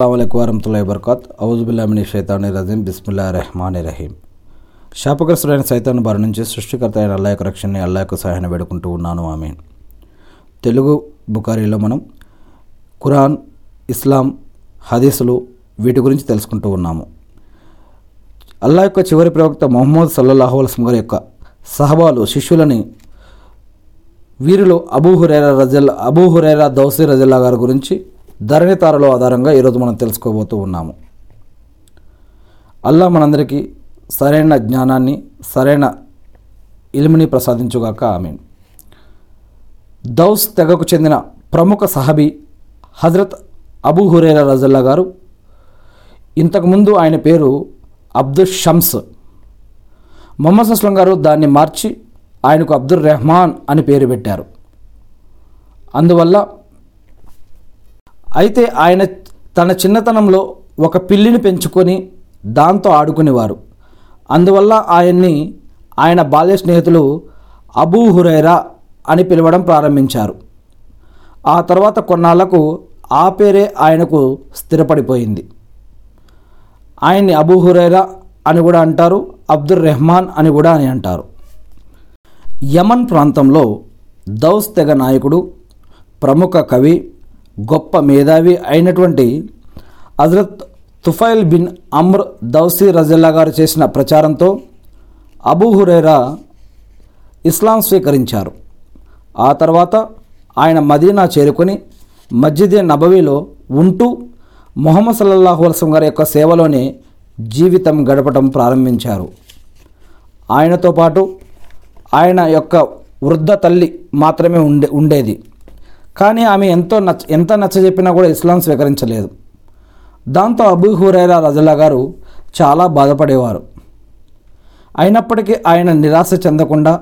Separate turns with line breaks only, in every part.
అస్సలం వరహతుల్లా వబర్కాత్ ఔజుబుల్లామిని షైతాని రజీం బిస్మిల్లా రెహమాని రహీం శాపగ్రస్తుడైన సైతాన్ బారి నుంచి సృష్టికర్త అయిన అల్లా యొక్క రక్షణని అల్లా యొక్క సహాయాన్ని వేడుకుంటూ ఉన్నాను. ఆమె తెలుగు బుకారీలో మనం ఖురాన్ ఇస్లాం హదీసులు వీటి గురించి తెలుసుకుంటూ ఉన్నాము. అల్లా యొక్క చివరి ప్రవక్త మొహమ్మద్ సల్లల్లాహు అలస్లం గారి యొక్క సహబాలు శిష్యులని వీరిలో అబూ హురైరా రజల్ అబూ హురైరా దౌసీ రజల్లా గారి గురించి ధరణి తారలో ఆధారంగా ఈరోజు మనం తెలుసుకోబోతూ ఉన్నాము. అల్లా మనందరికీ సరైన జ్ఞానాన్ని సరైన ఇలుమిని ప్రసాదించుగాక ఆమె దౌస్ తెగకు చెందిన ప్రముఖ సహబీ హజరత్ అబూ హురేరా రజల్లా గారు ఇంతకుముందు ఆయన పేరు అబ్దుల్ షమ్స్. మొహమ్మద్ అస్లం గారు దాన్ని మార్చి ఆయనకు అబ్దుల్ రెహమాన్ అని పేరు పెట్టారు. అందువల్ల అయితే ఆయన తన చిన్నతనంలో ఒక పిల్లిని పెంచుకొని దాంతో ఆడుకునేవారు. అందువల్ల ఆయన్ని ఆయన బాల్య స్నేహితులు అబూ హురైరా అని పిలవడం ప్రారంభించారు. ఆ తర్వాత కొన్నాళ్ళకు ఆ పేరే ఆయనకు స్థిరపడిపోయింది. ఆయన్ని అబూ హురైరా అని కూడా అంటారు అబ్దుర్ రెహమాన్ అని కూడా అని అంటారు. యమన్ ప్రాంతంలో దౌస్ తెగ నాయకుడు ప్రముఖ కవి గొప్ప మేధావి అయినటువంటి Hazrat Tufail bin Amr Dausi రజల్లా గారు చేసిన ప్రచారంతో అబూ హురైరా ఇస్లాం స్వీకరించారు. ఆ తర్వాత ఆయన మదీనా చేరుకొని మస్జిద్ నబవీలో ఉంటూ మొహమ్మద్ సల్లల్లాహు అలసం గారి యొక్క సేవలోనే జీవితం గడపటం ప్రారంభించారు. ఆయనతో పాటు ఆయన యొక్క వృద్ధ తల్లి మాత్రమే ఉండే ఉండేది. కానీ ఆమె ఎంతో నచ్చ ఎంత నచ్చజెప్పినా కూడా ఇస్లాం స్వీకరించలేదు. దాంతో అబూ హురైరా రజల్లా గారు చాలా బాధపడేవారు. అయినప్పటికీ ఆయన నిరాశ చెందకుండా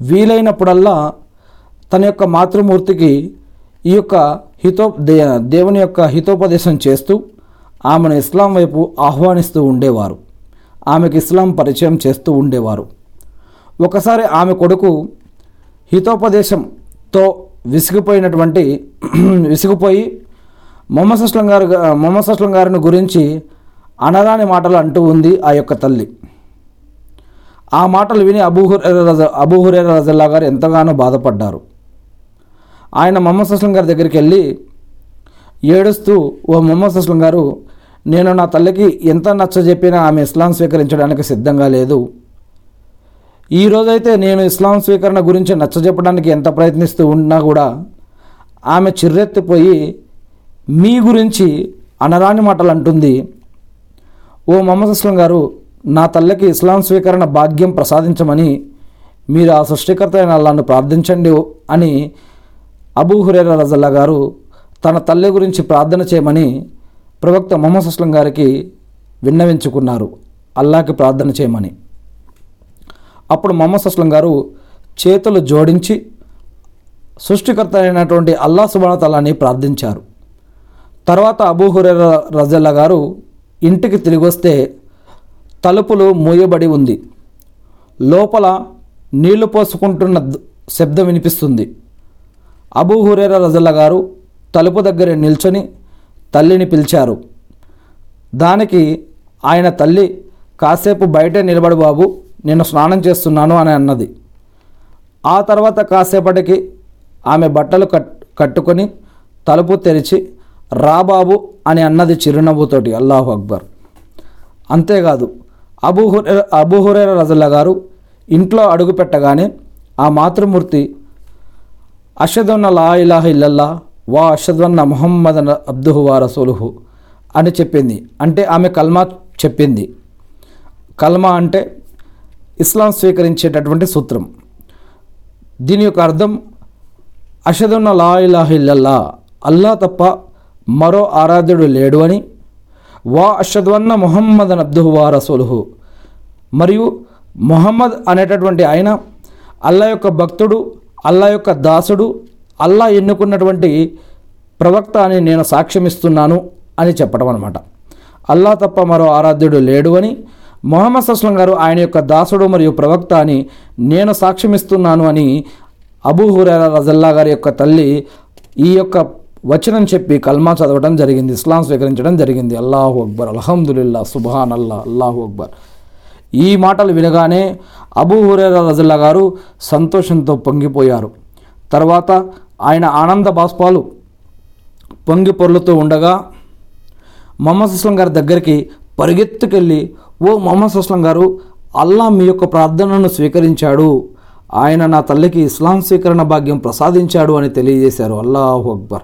వీలైనప్పుడల్లా తన యొక్క మాతృమూర్తికి ఈ యొక్క హితో దే దేవుని యొక్క హితోపదేశం చేస్తూ ఆమెను ఇస్లాం వైపు ఆహ్వానిస్తూ ఉండేవారు. ఆమెకు ఇస్లాం పరిచయం చేస్తూ ఉండేవారు. ఒకసారి ఆమె కొడుకు హితోపదేశంతో విసిగిపోయినటువంటి విసిగిపోయి మొహమ్మద్ అస్లం గారు మొహమ్మద్ అస్లం గారిని గురించి అనరాని మాటలు అంటూ ఉంది ఆ యొక్క తల్లి. ఆ మాటలు విని అబూహురేర రజ అబూహురేర రజల్లా గారు ఎంతగానో బాధపడ్డారు. ఆయన మొహమ్మద్ అస్లం గారి దగ్గరికి వెళ్ళి ఏడుస్తూ ఓ మొహమ్మద్ అస్లం గారు నేను నా తల్లికి ఎంత నచ్చ చెప్పినా ఆమె ఇస్లాం స్వీకరించడానికి సిద్ధంగా లేదు. ఈ రోజైతే నేను ఇస్లాం స్వీకరణ గురించి నచ్చజెప్పడానికి ఎంత ప్రయత్నిస్తూ ఉన్నా కూడా ఆమె చిర్రెత్తిపోయి మీ గురించి అనరాని మాటలు అంటుంది. ఓ మొహమ్మద్ అస్లం గారు నా తల్లికి ఇస్లాం స్వీకరణ భాగ్యం ప్రసాదించమని మీరు ఆ సృష్టికర్త అయిన అల్లాను ప్రార్థించండి అని అబూ హురేర రజల్లా గారు తన తల్లి గురించి ప్రార్థన చేయమని ప్రవక్త మొహమ్మద్ అస్లం గారికి విన్నవించుకున్నారు. అల్లాకి ప్రార్థన చేయమని. అప్పుడు మొహమ్మద్ అస్లం గారు చేతులు జోడించి సృష్టికర్త అయినటువంటి అల్లా సుబానతలాని ప్రార్థించారు. తర్వాత అబూహురేర రజల్లా గారు ఇంటికి తిరిగి వస్తే తలుపులు మూయబడి ఉంది. లోపల నీళ్ళు పోసుకుంటున్న శబ్దం వినిపిస్తుంది. అబూహురేర రజల్లా గారు తలుపు దగ్గర నిల్చొని తల్లిని పిలిచారు. దానికి ఆయన తల్లి కాసేపు బయటే నిలబడు బాబు నేను స్నానం చేస్తున్నాను అని అన్నది. ఆ తర్వాత కాసేపటికి ఆమె బట్టలు కట్ కట్టుకొని తలుపు తెరిచి రాబాబు అని అన్నది చిరునవ్వుతోటి అల్లాహు అక్బర్. అంతేకాదు అబూహురే అబూహురేర అబూ రజల్లా గారు ఇంట్లో అడుగు పెట్టగానే ఆ మాతృమూర్తి అషదున్న లా ఇలాహ ఇల్లల్లా వా అషద్వన్న మొహమ్మద్ అబ్దుహు వా రసూలుహు అని చెప్పింది. అంటే ఆమె కల్మా చెప్పింది. కల్మా అంటే ఇస్లాం స్వీకరించేటటువంటి సూత్రం. దీని యొక్క అర్థం అషదున్న లా అల్లా తప్ప మరో ఆరాధ్యుడు లేడు అని. వా అషద్వన్న ముహమ్మద్ అబ్దుహు వా రసూలుహు. మరియు మొహమ్మద్ అనేటటువంటి ఆయన అల్లా యొక్క భక్తుడు అల్లా యొక్క దాసుడు అల్లా ఎన్నుకున్నటువంటి ప్రవక్త అని నేను సాక్ష్యమిస్తున్నాను అని చెప్పడం అనమాట అల్లా తప్ప మరో ఆరాధ్యుడు లేడు అని మొహమ్మద్ సస్లం గారు ఆయన యొక్క దాసుడు మరియు ప్రవక్త అని నేను సాక్ష్యమిస్తున్నాను అని అబూ హురేరా రజల్లా గారి యొక్క తల్లి ఈ యొక్క వచనం చెప్పి కల్మా చదవడం జరిగింది ఇస్లాం స్వీకరించడం జరిగింది. అల్లాహు అక్బర్ అల్హమ్దుల్లా సుబాన్ అల్లా అల్లాహు అక్బర్. ఈ మాటలు వినగానే అబూ హురేరా రజల్లా గారు సంతోషంతో పొంగిపోయారు. తర్వాత ఆయన ఆనంద బాష్పాలు పొంగి పొర్లుతూ ఉండగా మొహమ్మద్ అస్లం గారి దగ్గరికి పరిగెత్తుకెళ్ళి ఓ మొహమ్మద్ అస్లం గారు అల్లా మీ యొక్క ప్రార్థనను స్వీకరించాడు. ఆయన నా తల్లికి ఇస్లాం స్వీకరణ భాగ్యం ప్రసాదించాడు అని తెలియజేశారు. అల్లాహు అక్బర్.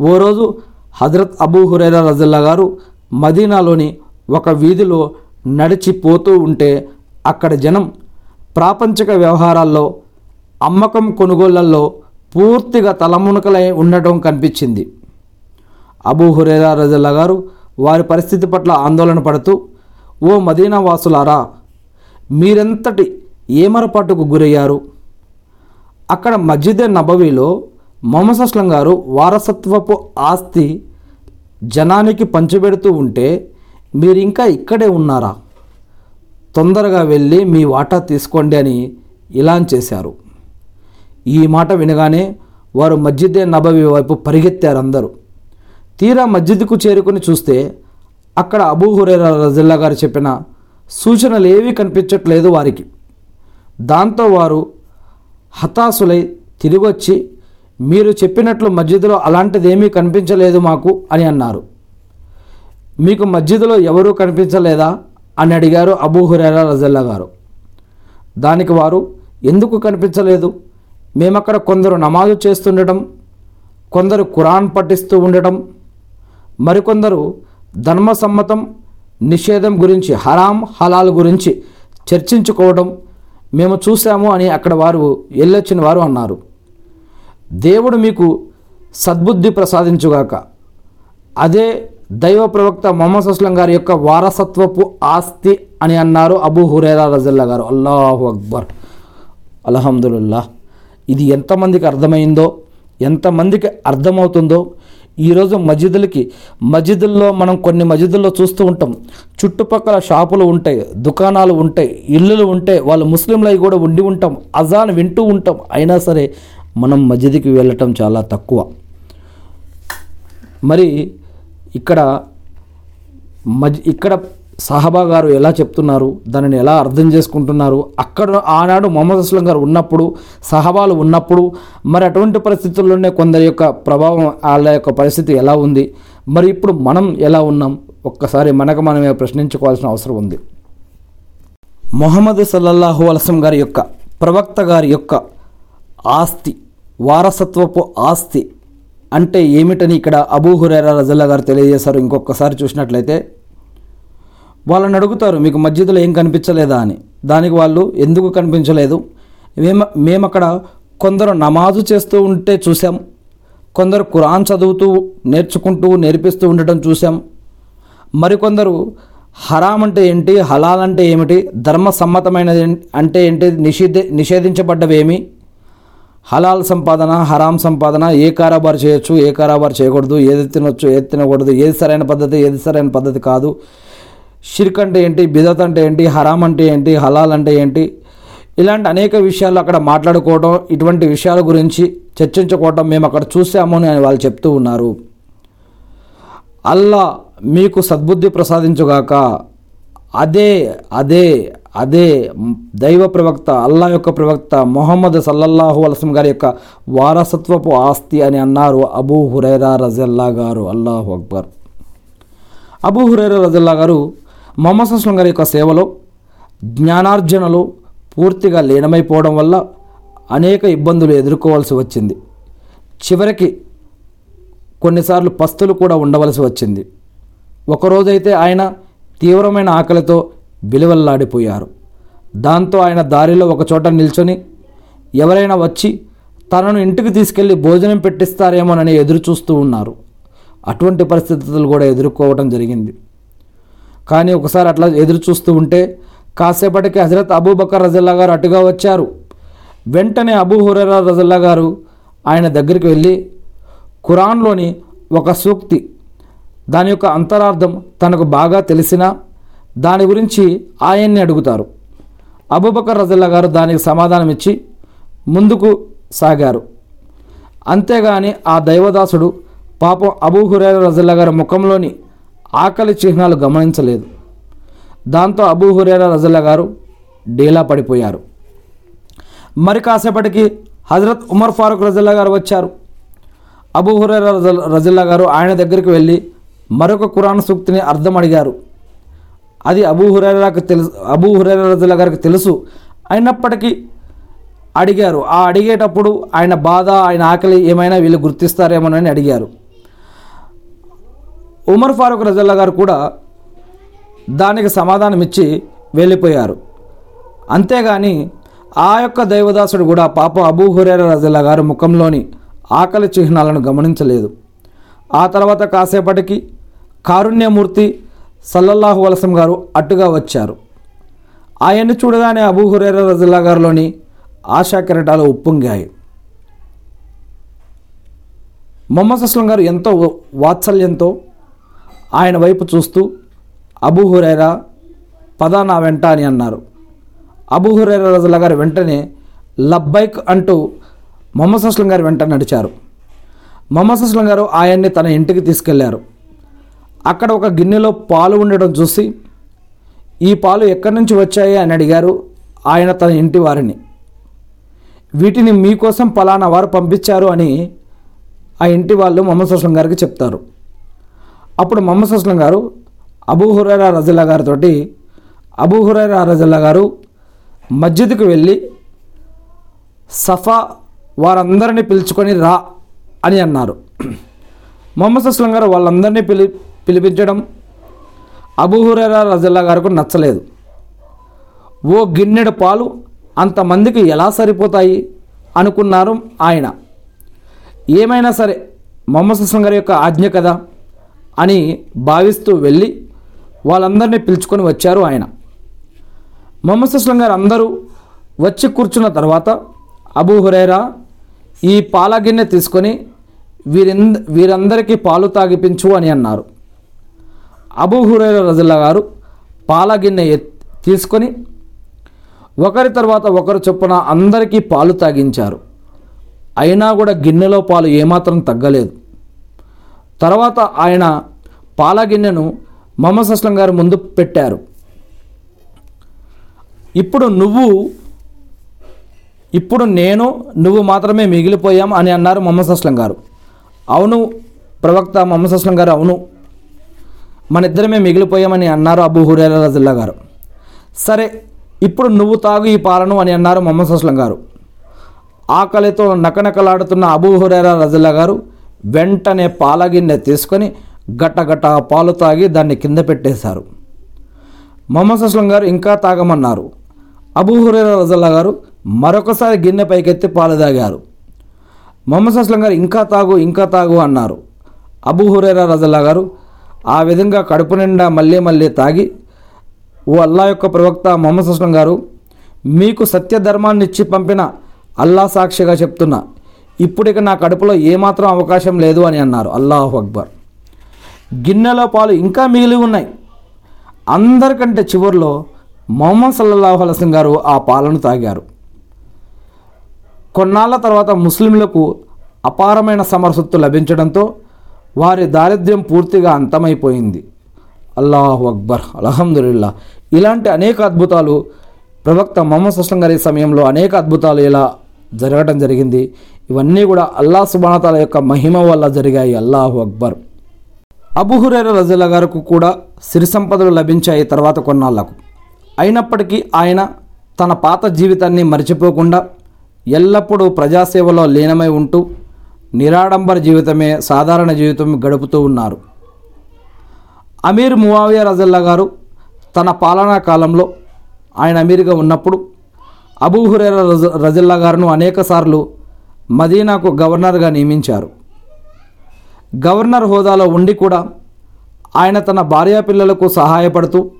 ఓ రోజు హజరత్ అబూ హురైరా రజల్లా గారు మదీనాలోని ఒక వీధిలో నడిచిపోతూ ఉంటే అక్కడ జనం ప్రాపంచిక వ్యవహారాల్లో అమ్మకం కొనుగోళ్ళలో పూర్తిగా తలమునకలై ఉండటం కనిపించింది. అబూ హురేరా రజల్లా గారు వారి పరిస్థితి పట్ల ఆందోళన పడుతూ ఓ మదీనా వాసులారా మీరెంతటి ఏమరపాటుకు గురయ్యారు? అక్కడ మస్జిద్ నబవీలో మొహమ్మద్ అస్లం గారు వారసత్వపు ఆస్తి జనానికి పంచిపెడుతూ ఉంటే మీరు ఇంకా ఇక్కడే ఉన్నారా? తొందరగా వెళ్ళి మీ వాటా తీసుకోండి అని ఇలాన్ చేశారు. ఈ మాట వినగానే వారు మస్జిద్ నబవి వైపు పరిగెత్తారు అందరూ తీరా మస్జిద్కు చేరుకుని చూస్తే అక్కడ అబూహురేరా రజిల్లా గారు చెప్పిన సూచనలు ఏవీ కనిపించట్లేదు వారికి. దాంతో వారు హతాశులై తిరిగొచ్చి మీరు చెప్పినట్లు మస్జిద్లో అలాంటిదేమీ కనిపించలేదు మాకు అని అన్నారు. మీకు మస్జిద్లో ఎవరూ కనిపించలేదా అని అడిగారు అబూహురేరా రజల్లా గారు. దానికి వారు ఎందుకు కనిపించలేదు? మేమక్కడ కొందరు నమాజు చేస్తుండటం కొందరు ఖురాన్ పఠిస్తూ ఉండటం మరికొందరు ధర్మసమ్మతం నిషేధం గురించి హరాం హలాల్ గురించి చర్చించుకోవడం మేము చూసాము అని అక్కడ వారు వెళ్ళొచ్చిన వారు అన్నారు. దేవుడు మీకు సద్బుద్ధి ప్రసాదించుగాక. అదే దైవ ప్రవక్త మొహమ్మద్ అస్లం గారి యొక్క వారసత్వపు ఆస్తి అని అన్నారు అబూ హురేరా రజల్లా గారు. అల్లాహు అక్బర్. అల్హమ్దుల్లా ఇది ఎంతమందికి అర్థమైందో ఎంతమందికి అర్థమవుతుందో ఈరోజు మజిదులకి మజిదుల్లో మనం కొన్ని మజిదుల్లో చూస్తూ ఉంటాం. చుట్టుపక్కల షాపులు ఉంటాయి దుకాణాలు ఉంటాయి ఇల్లులు ఉంటాయి వాళ్ళు ముస్లింలై కూడా ఉండి ఉంటాం అజాన్ వింటూ ఉంటాం. అయినా సరే మనం మస్జిద్కి వెళ్ళటం చాలా తక్కువ. మరి ఇక్కడ మజ్ ఇక్కడ సహబా గారు ఎలా చెప్తున్నారు? దానిని ఎలా అర్థం చేసుకుంటున్నారు? అక్కడ ఆనాడు మొహమ్మద్ అస్లం గారు ఉన్నప్పుడు సహబాలు ఉన్నప్పుడు మరి అటువంటి పరిస్థితుల్లోనే కొందరి యొక్క ప్రభావం వాళ్ళ యొక్క పరిస్థితి ఎలా ఉంది? మరి ఇప్పుడు మనం ఎలా ఉన్నాం? ఒక్కసారి మనకు మనమే ప్రశ్నించుకోవాల్సిన అవసరం ఉంది. మొహమ్మద్ సల్లల్లాహు అలసం గారి యొక్క ప్రవక్త గారి యొక్క ఆస్తి వారసత్వపు ఆస్తి అంటే ఏమిటని ఇక్కడ అబూ హురేరా రజల్లా గారు తెలియజేశారు. ఇంకొకసారి చూసినట్లయితే వాళ్ళని అడుగుతారు మీకు మధ్యలో ఏం కనిపించలేదా? అని. దానికి వాళ్ళు ఎందుకు కనిపించలేదు? మేము మేము అక్కడ కొందరు నమాజు చేస్తూ ఉంటే చూసాం కొందరు ఖురాన్ చదువుతూ నేర్చుకుంటూ నేర్పిస్తూ ఉండటం చూసాం మరికొందరు హరాం అంటే ఏంటి హలాల్ అంటే ఏమిటి ధర్మ సమ్మతమైనది అంటే ఏంటి నిషేధ నిషేధించబడ్డవేమి? హలాల్ సంపాదన హరాం సంపాదన ఏ కారాబారు చేయొచ్చు ఏ కారాబారు చేయకూడదు ఏది తినొచ్చు ఏది తినకూడదు ఏది సరైన పద్ధతి ఏది సరైన పద్ధతి కాదు. షిర్క్ అంటే ఏంటి బిదత్ అంటే ఏంటి హరామ్ అంటే ఏంటి హలాల్ అంటే ఏంటి ఇలాంటి అనేక విషయాలు అక్కడ మాట్లాడుకోవడం ఇటువంటి విషయాల గురించి చర్చించుకోవడం మేము అక్కడ చూసాము అని వాళ్ళు చెప్తూ ఉన్నారు. అల్లా మీకు సద్బుద్ధి ప్రసాదించుగాక అదే అదే అదే దైవ ప్రవక్త అల్లా యొక్క ప్రవక్త మొహమ్మద్ సల్లల్లాహు అలసం గారి యొక్క వారసత్వపు ఆస్తి అని అన్నారు అబూ హురైరా రజల్లా గారు. అల్లాహు అక్బర్. అబూ హురైరా రజల్లా గారు మొహమ్మద్ అస్లం గారి యొక్క సేవలో జ్ఞానార్జనలో పూర్తిగా లీనమైపోవడం వల్ల అనేక ఇబ్బందులు ఎదుర్కోవాల్సి వచ్చింది. చివరికి కొన్నిసార్లు పస్తులు కూడా ఉండవలసి వచ్చింది. ఒకరోజైతే ఆయన తీవ్రమైన ఆకలితో విలువల్లాడిపోయారు. దాంతో ఆయన దారిలో ఒక చోట నిల్చొని ఎవరైనా వచ్చి తనను ఇంటికి తీసుకెళ్ళి భోజనం పెట్టిస్తారేమోనని ఎదురు చూస్తూ ఉన్నారు. అటువంటి పరిస్థితులు కూడా ఎదుర్కోవడం జరిగింది. కానీ ఒకసారి అట్లా ఎదురు చూస్తూ ఉంటే కాసేపటికి హజరత్ అబూబకర్ రజల్లా గారు అటుగా వచ్చారు. వెంటనే అబూ హురేరా రజల్లా గారు ఆయన దగ్గరికి వెళ్ళి ఖురాన్లోని ఒక సూక్తి దాని యొక్క అంతరార్థం తనకు బాగా తెలిసిన దాని గురించి ఆయన్ని అడుగుతారు. అబూబకర్ రజల్లా గారు దానికి సమాధానం ఇచ్చి ముందుకు సాగారు. అంతేగాని ఆ దైవదాసుడు పాపం అబూ హురైరా రజల్లా గారి ముఖంలోని ఆకలి చిహ్నాలు గమనించలేదు. దాంతో అబూ హురేరా రజల్లా గారు డీలా పడిపోయారు. మరి కాసేపటికి హజరత్ ఉమర్ ఫారూక్ రజల్లా గారు వచ్చారు. అబూ హురేరా రజల్లా గారు ఆయన దగ్గరికి వెళ్ళి మరొక కురాన్ సూక్తిని అర్థం అడిగారు. అది అబూ హురేరాకు తెలుసు అబూ హురేరా రజల్లా గారికి తెలుసు అయినప్పటికీ అడిగారు. ఆ అడిగేటప్పుడు ఆయన బాధ ఆయన ఆకలి ఏమైనా వీళ్ళు గుర్తిస్తారేమోనని అడిగారు. ఉమర్ ఫారూక్ రజల్లా గారు కూడా దానికి సమాధానం ఇచ్చి వెళ్ళిపోయారు. అంతేగాని ఆ యొక్క దైవదాసుడు కూడా పాప అబూ హురేర రజల్లా గారు ముఖంలోని ఆకలి చిహ్నాలను గమనించలేదు. ఆ తర్వాత కాసేపటికి కారుణ్యమూర్తి సల్లల్లాహు వలసం గారు అట్టుగా వచ్చారు. ఆయన్ని చూడగానే అబూ హురేర రజల్లా గారిలోని ఆశా కిరటాలు ఉప్పొంగాయి. మొహమ్మద్ అస్లం గారు ఎంతో వాత్సల్యంతో ఆయన వైపు చూస్తూ అబూ పదా నా వెంట అని అన్నారు. అబూ హురైరా గారు వెంటనే లబ్బైక్ అంటూ మొహమ్మద్ అస్లం గారి వెంట నడిచారు. మొహమ్మద్ గారు ఆయన్ని తన ఇంటికి తీసుకెళ్ళారు. అక్కడ ఒక గిన్నెలో పాలు ఉండడం చూసి ఈ పాలు ఎక్కడి నుంచి వచ్చాయి? అని అడిగారు ఆయన తన ఇంటి వారిని. వీటిని మీకోసం పలానా వారు పంపించారు అని ఆ ఇంటి వాళ్ళు మొహమ్మద్ గారికి చెప్తారు. అప్పుడు మొహమ్మద్ సుస్లం గారు అబూహురైరా రజల్లా గారితో అబూహురైరా రజల్లా గారు మస్జిద్కు వెళ్ళి సఫా వారందరినీ పిలుచుకొని రా అని అన్నారు. మొహమ్మద్ సుస్లం గారు వాళ్ళందరినీ పిలి పిలిపించడం అబూహురైరా రజల్లా గారికి నచ్చలేదు. ఓ గిన్నెడు పాలు అంతమందికి ఎలా సరిపోతాయి అనుకున్నారు ఆయన. ఏమైనా సరే మొహమ్మద్ సుస్లం గారి యొక్క ఆజ్ఞ కదా? అని భావిస్తూ వెళ్ళి వాళ్ళందరినీ పిలుచుకొని వచ్చారు ఆయన. మొహమ్మద్ సుస్లం గారు అందరూ వచ్చి కూర్చున్న తర్వాత అబూ హురైరా ఈ పాల గిన్నె తీసుకొని వీరింద వీరందరికీ పాలు తాగిపించు అని అన్నారు. అబూ హురైరా రజల్లా గారు పాల గిన్నె తీసుకొని ఒకరి తర్వాత ఒకరు చొప్పున అందరికీ పాలు తాగించారు. అయినా కూడా గిన్నెలో పాలు ఏమాత్రం తగ్గలేదు. తర్వాత ఆయన పాల గిన్నెను మొహమ్మద్ అస్లం గారు ముందు పెట్టారు. ఇప్పుడు నువ్వు ఇప్పుడు నేను నువ్వు మాత్రమే మిగిలిపోయాం అని అన్నారు మొహమ్మద్ అస్లం గారు. అవును ప్రవక్త మొహమ్మద్ అస్లం గారు అవును. మన ఇద్దరమే మిగిలిపోయామని అన్నారు అబూ హురేరా రజల్లా గారు. సరే ఇప్పుడు నువ్వు తాగు ఈ పాలను అని అన్నారు మొహమ్మద్ అస్లం గారు. ఆకలితో నకనకలాడుతున్న అబూ హురేరా రజిల్లా గారు వెంటనే పాల గిన్నె తీసుకొని గటగట పాలు తాగి దాన్ని కింద పెట్టేశారు. మొహమ్మద్ అస్లం గారు ఇంకా తాగమన్నారు. అబూహురేర రజల్లా గారు మరొకసారి గిన్నె పైకెత్తి పాలు తాగారు. మొహమ్మద్ అస్లం గారు ఇంకా తాగు ఇంకా తాగు అన్నారు. అబూ హురేరా రజల్లా గారు ఆ విధంగా కడుపు నిండా మళ్ళీ మళ్ళీ తాగి ఓ అల్లా యొక్క ప్రవక్త మొహమ్మద్ అస్లం గారు మీకు సత్యధర్మాన్ని ఇచ్చి పంపిన అల్లా సాక్షిగా చెప్తున్నా ఇప్పుడిక నా కడుపులో ఏమాత్రం అవకాశం లేదు అని అన్నారు. అల్లాహ్ అక్బర్. గిన్నెలో పాలు ఇంకా మిగిలి ఉన్నాయి. అందరికంటే చివరిలో మొహమ్మద్ సల్లల్లాహు అలసం గారు ఆ పాలను తాగారు. కొన్నాళ్ళ తర్వాత ముస్లింలకు అపారమైన సమరసత్తు లభించడంతో వారి దారిద్ర్యం పూర్తిగా అంతమైపోయింది. అల్లాహు అక్బర్. అల్హమ్దుల్లా ఇలాంటి అనేక అద్భుతాలు ప్రవక్త మొహమ్మద్ సుస్లం గారి సమయంలో అనేక అద్భుతాలు ఇలా జరగడం జరిగింది. ఇవన్నీ కూడా అల్లా సుబానతాల యొక్క మహిమ వల్ల జరిగాయి. అల్లాహు అక్బర్. అబుహురేర రజల గారికి కూడా సిరి సంపదలు లభించాయి తర్వాత కొన్నాళ్ళకు. అయినప్పటికీ ఆయన తన పాత జీవితాన్ని మర్చిపోకుండా ఎల్లప్పుడూ ప్రజాసేవలో లీనమై ఉంటూ నిరాడంబర జీవితమే సాధారణ జీవితం గడుపుతూ ఉన్నారు. అమీర్ మువావియా రజల్లా గారు తన పాలనా కాలంలో ఆయన అమీర్గా ఉన్నప్పుడు అబూ హురేర రజ రజల్లా గారును అనేకసార్లు మదీనాకు గవర్నర్గా నియమించారు. గవర్నర్ హోదాలో ఉండి కూడా ఆయన తన భార్యా పిల్లలకు సహాయపడుతూ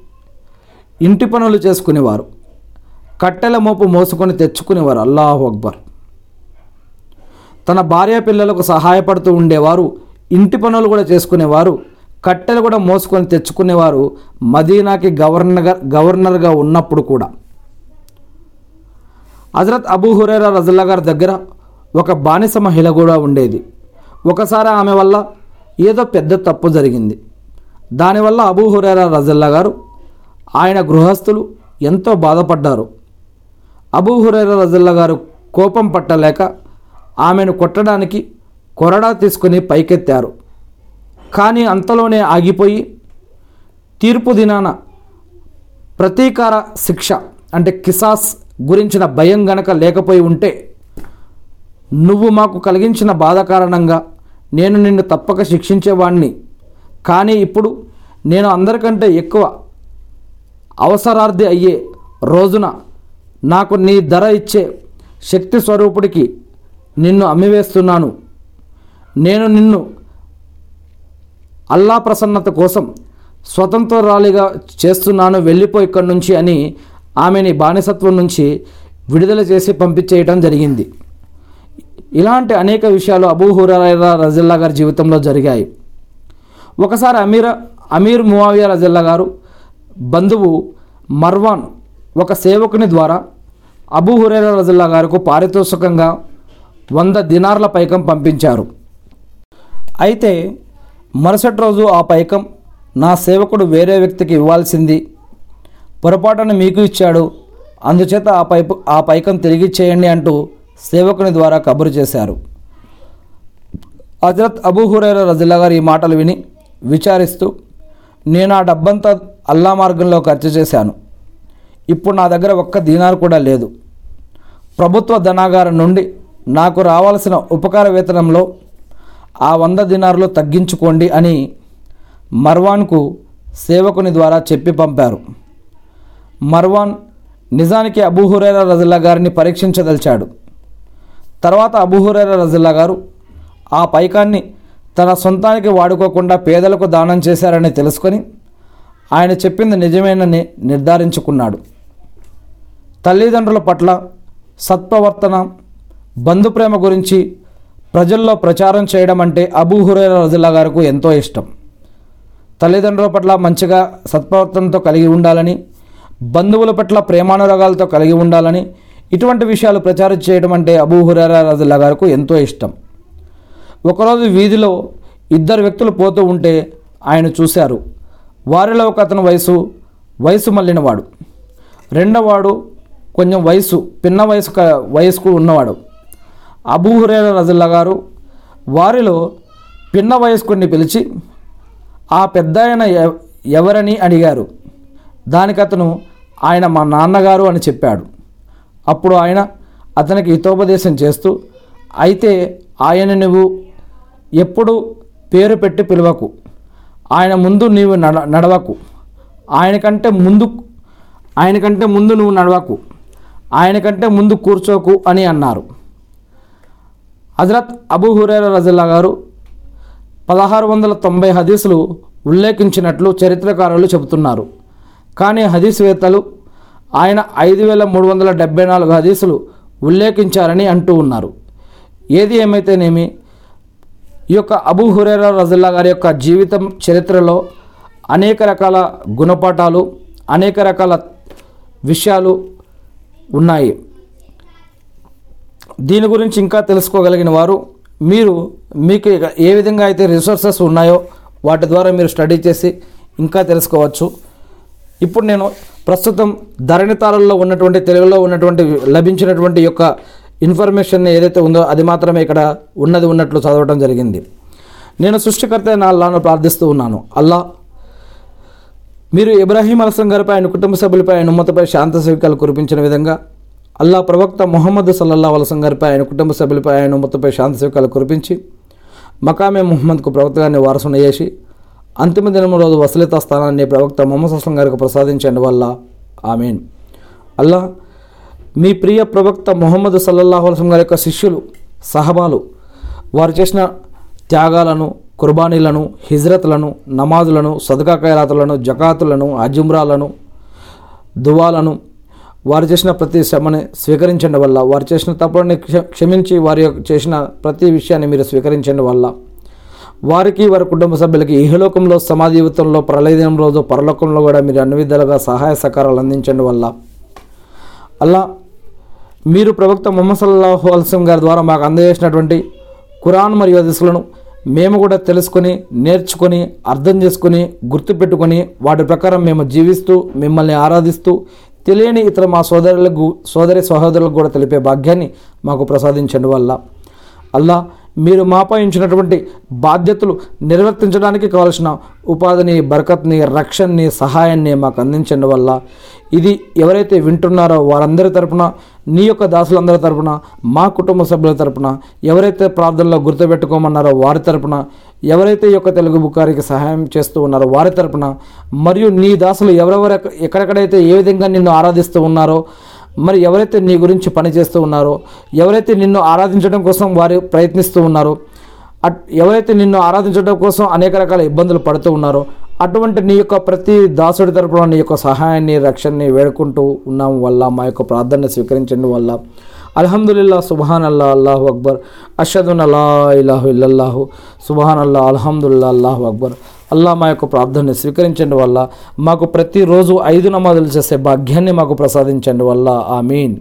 ఇంటి పనులు చేసుకునేవారు. కట్టెల మోపు మోసుకొని తెచ్చుకునేవారు. అల్లాహు అక్బర్. తన భార్య పిల్లలకు సహాయపడుతూ ఉండేవారు. ఇంటి పనులు కూడా చేసుకునేవారు. కట్టెలు కూడా మోసుకొని తెచ్చుకునేవారు. మదీనాకి గవర్నర్గా గవర్నర్గా ఉన్నప్పుడు కూడా. హజరత్ అబూ హురేరా రజల్లా గారి దగ్గర ఒక బానిస మహిళ కూడా ఉండేది. ఒకసారి ఆమె వల్ల ఏదో పెద్ద తప్పు జరిగింది. దానివల్ల అబూ హురేరా రజల్లా గారు ఆయన గృహస్థులు ఎంతో బాధపడ్డారు. అబూ హురేరా రజల్లా గారు కోపం పట్టలేక ఆమెను కొట్టడానికి కొరడా తీసుకుని పైకెత్తారు. కానీ అంతలోనే ఆగిపోయి తీర్పు దినాన ప్రతీకార శిక్ష అంటే కిసాస్ గురించిన భయం గనక లేకపోయి ఉంటే నువ్వు మాకు కలిగించిన బాధ కారణంగా నేను నిన్ను తప్పక శిక్షించేవాణ్ణి. కానీ ఇప్పుడు నేను అందరికంటే ఎక్కువ అవసరార్థి అయ్యే రోజున నాకు నీ ధర ఇచ్చే శక్తి స్వరూపుడికి నిన్ను అమ్మివేస్తున్నాను. నేను నిన్ను అల్లా ప్రసన్నత కోసం స్వతంత్రాలిగా చేస్తున్నాను వెళ్ళిపో ఇక్కడి నుంచి అని ఆమెని బానిసత్వం నుంచి విడుదల చేసి పంపించేయటం జరిగింది. ఇలాంటి అనేక విషయాలు అబూ హురైరా రజిల్లా గారి జీవితంలో జరిగాయి. ఒకసారి అమీర్ అమీర్ మువావియా రజిల్లా గారు బంధువు మర్వాన్ ఒక సేవకుని ద్వారా అబూ హురైరా రజిల్లా గారికి పారితోషికంగా వంద దినార్ల పైకం పంపించారు. అయితే మరుసటి రోజు ఆ పైకం నా సేవకుడు వేరే వ్యక్తికి ఇవ్వాల్సింది పొరపాటున మీకు ఇచ్చాడు అందుచేత ఆ పైపు ఆ పైకం తిరిగి చేయండి అంటూ సేవకుని ద్వారా కబురు చేశారు. హజరత్ అబూహురైర రజిల్లా గారు ఈ మాటలు విని విచారిస్తూ నేను ఆ డబ్బంతా అల్లా మార్గంలో ఖర్చు చేశాను. ఇప్పుడు నా దగ్గర ఒక్క దీనారు కూడా లేదు. ప్రభుత్వ ధనాగారం నుండి నాకు రావాల్సిన ఉపకార వేతనంలో ఆ వంద దినార్లు తగ్గించుకోండి అని మర్వాన్కు సేవకుని ద్వారా చెప్పి పంపారు. మర్వాన్ నిజానికి అబూ హురైరా రజిల్లా గారిని పరీక్షించదలిచాడు. తర్వాత అబుహురేర రజిల్లా గారు ఆ పైకాన్ని తన సొంతానికి వాడుకోకుండా పేదలకు దానం చేశారని తెలుసుకొని ఆయన చెప్పింది నిజమేనని నిర్ధారించుకున్నాడు. తల్లిదండ్రుల పట్ల సత్ప్రవర్తన బంధుప్రేమ గురించి ప్రజల్లో ప్రచారం చేయడం అంటే అబూ రజిల్లా గారికి ఎంతో ఇష్టం. తల్లిదండ్రుల పట్ల మంచిగా సత్ప్రవర్తనతో కలిగి ఉండాలని బంధువుల పట్ల ప్రేమానురాగాలతో కలిగి ఉండాలని ఇటువంటి విషయాలు ప్రచారం చేయడం అంటే అబూ హురైరా రజుల్లా గారికి ఎంతో ఇష్టం. ఒకరోజు వీధిలో ఇద్దరు వ్యక్తులు పోతూ ఉంటే ఆయన చూశారు. వారిలో ఒక అతని వయసు వయసు మళ్ళినవాడు. రెండవవాడు కొంచెం వయసు పిన్న వయసు వయసుకు ఉన్నవాడు. అబూహురేరా రజుల్లా గారు వారిలో పిన్న వయస్కుడిని పిలిచి ఆ పెద్ద ఎవరని అడిగారు. దానికి అతను ఆయన మా నాన్నగారు అని చెప్పాడు. అప్పుడు ఆయన అతనికి హితోపదేశం చేస్తూ అయితే ఆయన నువ్వు ఎప్పుడు పేరు పెట్టి పిలవకు. ఆయన ముందు నీవు నడ నడవకు. ఆయనకంటే ముందు ఆయనకంటే ముందు నువ్వు నడవకు. ఆయనకంటే ముందు కూర్చోకు అని అన్నారు. హజరత్ అబూ హురేర రజల్లా గారు పదహారు వందల తొంభై హదీసులు ఉల్లేఖించినట్లు చరిత్రకారులు చెబుతున్నారు. కానీ హదీస్వేత్తలు ఆయన ఐదు వేల మూడు వందల డెబ్బై నాలుగు హదీసులు ఉల్లేఖించారని అంటూ ఉన్నారు. ఏది ఏమైతేనేమి ఈ యొక్క అబూ హురేరా రజల్లా గారి యొక్క జీవితం చరిత్రలో అనేక రకాల గుణపాఠాలు అనేక రకాల విషయాలు ఉన్నాయి. దీని గురించి ఇంకా తెలుసుకోగలిగిన వారు మీరు మీకు ఏ విధంగా అయితే రిసోర్సెస్ ఉన్నాయో వాటి ద్వారా మీరు స్టడీ చేసి ఇంకా తెలుసుకోవచ్చు. ఇప్పుడు నేను ప్రస్తుతం ధరణితాళల్లో ఉన్నటువంటి తెలుగులో ఉన్నటువంటి లభించినటువంటి యొక్క ఇన్ఫర్మేషన్ ఏదైతే ఉందో అది మాత్రమే ఇక్కడ ఉన్నది ఉన్నట్లు చదవడం జరిగింది. నేను సృష్టికర్త అయిన అల్లాను ప్రార్థిస్తూ ఉన్నాను. అల్లా మీరు ఇబ్రాహీం అలసం గారిపై ఆయన కుటుంబ సభ్యులపై ఆయన ఉమ్మతపై శాంత సేవికలు కురిపించిన విధంగా అల్లా ప్రవక్త మొహమ్మద్ సల్లల్లా అలసం గారిపై ఆయన కుటుంబ సభ్యులపై ఆయన ఉమ్మతపై శాంత సేవికలు కురిపించి మకామే ముహమ్మద్కు ప్రవక్తగాన్ని వారసున చేసి అంతిమ దినం రోజు వసలిత స్థానాన్ని ప్రవక్త మొహమ్మద్ అస్లం గారికి ప్రసాదించండి వల్ల ఆమెన్. అల్లా మీ ప్రియ ప్రవక్త మొహమ్మద్ సల్లల్లాహు అలసం గారి యొక్క శిష్యులు సహబాలు వారు చేసిన త్యాగాలను కుర్బానీలను హిజ్రత్లను నమాజులను సదకా ఖైరాతులను జకాతులను అజుమ్రాలను దువాలను వారు చేసిన ప్రతి శ్రమని స్వీకరించండి వల్ల వారు చేసిన తప్పులని క్ష- క్షమించి వారి యొక్క చేసిన ప్రతి విషయాన్ని మీరు స్వీకరించండి వల్ల వారికి వారి కుటుంబ సభ్యులకి ఇహలోకంలో సమాజీవితంలో ప్రళయదినం రోజు పరలోకంలో కూడా మీరు అన్ని విధాలుగా సహాయ సహకారాలు అందించండి వల్ల. అలా మీరు ప్రవక్త మొహమ్మద్ సల్లాహు అల్సం గారి ద్వారా మాకు అందజేసినటువంటి ఖురాన్ మరియు హదీసులను మేము కూడా తెలుసుకొని నేర్చుకొని అర్థం చేసుకొని గుర్తుపెట్టుకొని వాటి ప్రకారం మేము జీవిస్తూ మిమ్మల్ని ఆరాధిస్తూ తెలియని ఇతర మా సోదరులకు సోదరి సహోదరులకు కూడా తెలిపే భాగ్యాన్ని మాకు ప్రసాదించండి వల్ల. అల్లా మీరు మాపై ఉంచినటువంటి బాధ్యతలు నిర్వర్తించడానికి కావలసిన ఉపాధిని బరకత్ని రక్షణని సహాయాన్ని మాకు అందించండి వల్ల ఇది ఎవరైతే వింటున్నారో వారందరి తరపున నీ యొక్క దాసులందరి తరపున మా కుటుంబ సభ్యుల తరపున ఎవరైతే ప్రార్థనలో గుర్తుపెట్టుకోమన్నారో వారి తరపున ఎవరైతే యొక్క తెలుగు బుక్కారికి సహాయం చేస్తూ ఉన్నారో వారి తరపున మరియు నీ దాసులు ఎవరెవరు ఎక్కడెక్కడైతే ఏ విధంగా నిన్ను ఆరాధిస్తూ ఉన్నారో మరి ఎవరైతే నీ గురించి పనిచేస్తూ ఉన్నారో ఎవరైతే నిన్ను ఆరాధించడం కోసం వారు ప్రయత్నిస్తూ ఉన్నారో అట్ ఎవరైతే నిన్ను ఆరాధించడం కోసం అనేక రకాల ఇబ్బందులు పడుతూ ఉన్నారో అటువంటి నీ యొక్క ప్రతి దాసుడి తరపున నీ యొక్క సహాయాన్ని రక్షణని వేడుకుంటూ ఉన్నాం వల్ల మా యొక్క ప్రార్థన స్వీకరించండి వల్ల. అల్హమ్దుల్లా సుబహాన్ అల్లా అల్లాహు అక్బర్. అషదున్ అల్లా ఇలాహు ఇల్లల్లాహు. సుబహాన్ అల్లా అల్హమ్దుల్లా అల్లాహు అక్బర్. అల్లా మా యొక్క ప్రార్థనని స్వీకరించండి వల్ల మాకు ప్రతిరోజు ఐదు నమాజులు చేసే భాగ్యాన్ని మాకు ప్రసాదించండి వల్ల. ఆమీన్.